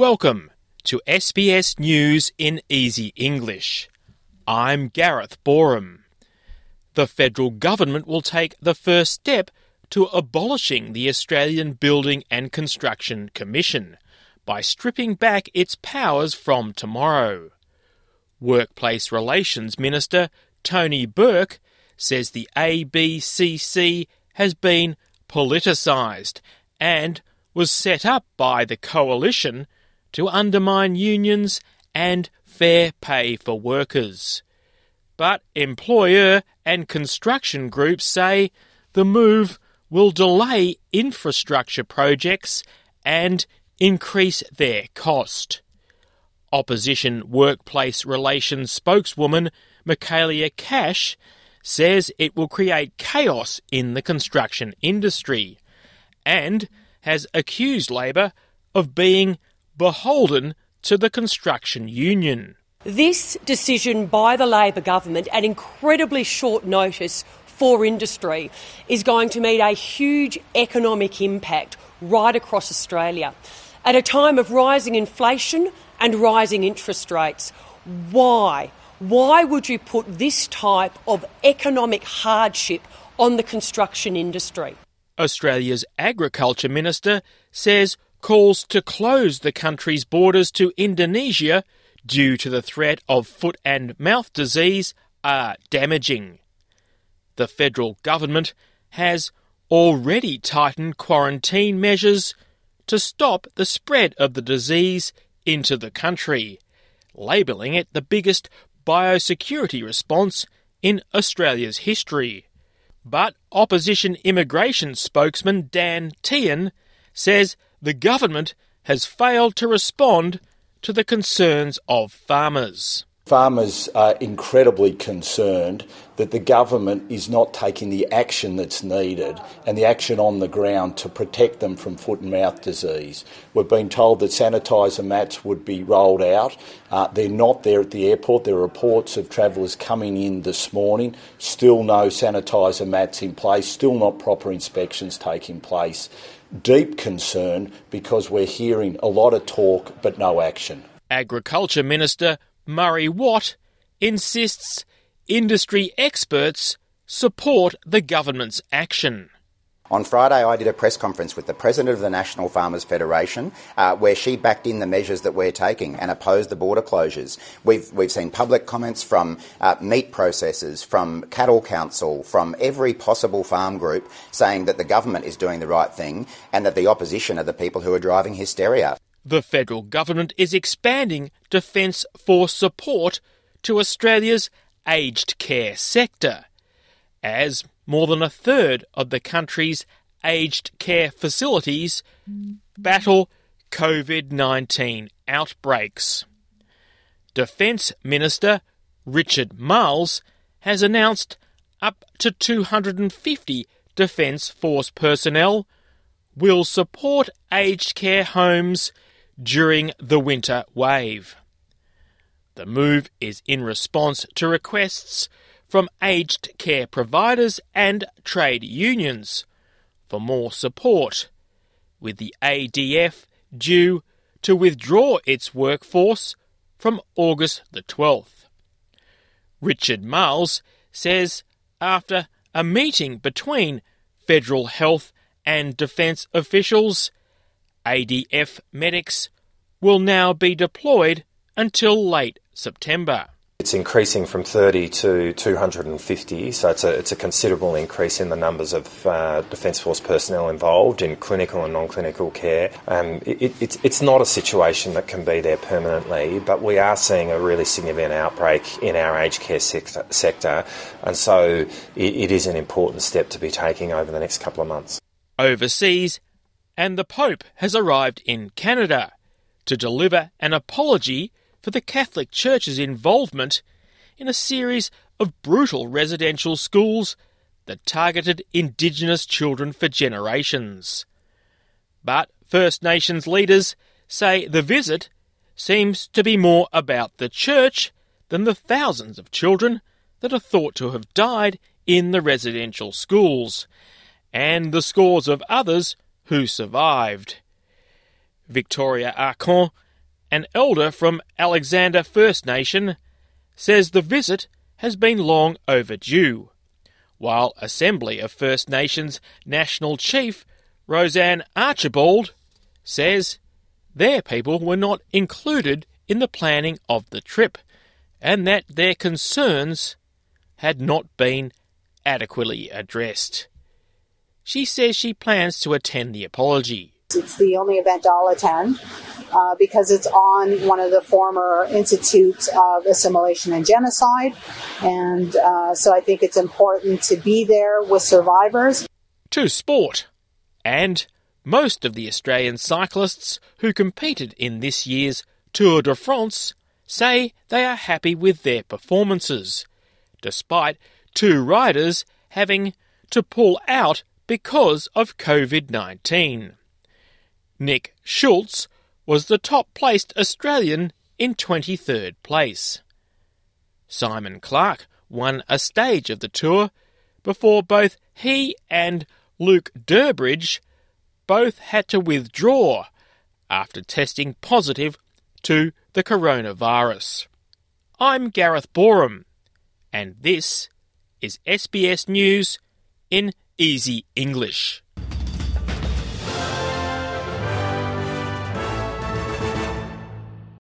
Welcome to SBS News in Easy English. I'm Gareth Boreham. The federal government will take the first step to abolishing the Australian Building and Construction Commission by stripping back its powers from tomorrow. Workplace Relations Minister Tony Burke says the ABCC has been politicised and was set up by the coalition to undermine unions and fair pay for workers. But employer and construction groups say the move will delay infrastructure projects and increase their cost. Opposition workplace relations spokeswoman Michaelia Cash says it will create chaos in the construction industry and has accused Labor of being beholden to the construction union. This decision by the Labor government at incredibly short notice for industry is going to mean a huge economic impact right across Australia. At a time of rising inflation and rising interest rates, why? Why would you put this type of economic hardship on the construction industry? Australia's Agriculture Minister says calls to close the country's borders to Indonesia due to the threat of foot and mouth disease are damaging. The federal government has already tightened quarantine measures to stop the spread of the disease into the country, labelling it the biggest biosecurity response in Australia's history. But opposition immigration spokesman Dan Tehan says the government has failed to respond to the concerns of farmers. Farmers are incredibly concerned that the government is not taking the action that's needed and the action on the ground to protect them from foot and mouth disease. We've been told that sanitiser mats would be rolled out. Uh, they're not there at the airport. There are reports of travellers coming in this morning. Still no sanitiser mats in place, still not proper inspections taking place deep concern because we're hearing a lot of talk but no action. Agriculture Minister Murray Watt insists industry experts support the government's action. On Friday, I did a press conference with the president of the National Farmers Federation, uh, where she backed in the measures that we're taking and opposed the border closures. We've we've seen public comments from uh, meat processors, from cattle council, from every possible farm group saying that the government is doing the right thing and that the opposition are the people who are driving hysteria. The federal government is expanding Defence Force support to Australia's aged care sector, as more than a third of the country's aged care facilities battle COVID 19 outbreaks. Defence Minister Richard Marles has announced up to 250 Defence Force personnel will support aged care homes during the winter wave. The move is in response to requests from aged care providers and trade unions for more support, with the ADF due to withdraw its workforce from August the 12th. Richard Marles says after a meeting between federal health and defence officials, ADF medics will now be deployed until late September. It's increasing from 30 to 250, so it's a, it's a considerable increase in the numbers of uh, Defence Force personnel involved in clinical and non clinical care. Um, it, it's, it's not a situation that can be there permanently, but we are seeing a really significant outbreak in our aged care sector, sector and so it, it is an important step to be taking over the next couple of months. Overseas, and the Pope has arrived in Canada to deliver an apology for the Catholic Church's involvement in a series of brutal residential schools that targeted Indigenous children for generations. But First Nations leaders say the visit seems to be more about the Church than the thousands of children that are thought to have died in the residential schools, and the scores of others who survived. Victoria Arcon an elder from Alexander First Nation, says the visit has been long overdue, while Assembly of First Nations National Chief Roseanne Archibald says their people were not included in the planning of the trip and that their concerns had not been adequately addressed. She says she plans to attend the apology. It's the only event I'll attend uh, because it's on one of the former institutes of assimilation and genocide. And uh, so I think it's important to be there with survivors. To sport. And most of the Australian cyclists who competed in this year's Tour de France say they are happy with their performances, despite two riders having to pull out because of COVID 19. Nick Schultz was the top placed Australian in 23rd place. Simon Clarke won a stage of the tour before both he and Luke Durbridge both had to withdraw after testing positive to the coronavirus. I'm Gareth Boreham, and this is SBS News in Easy English.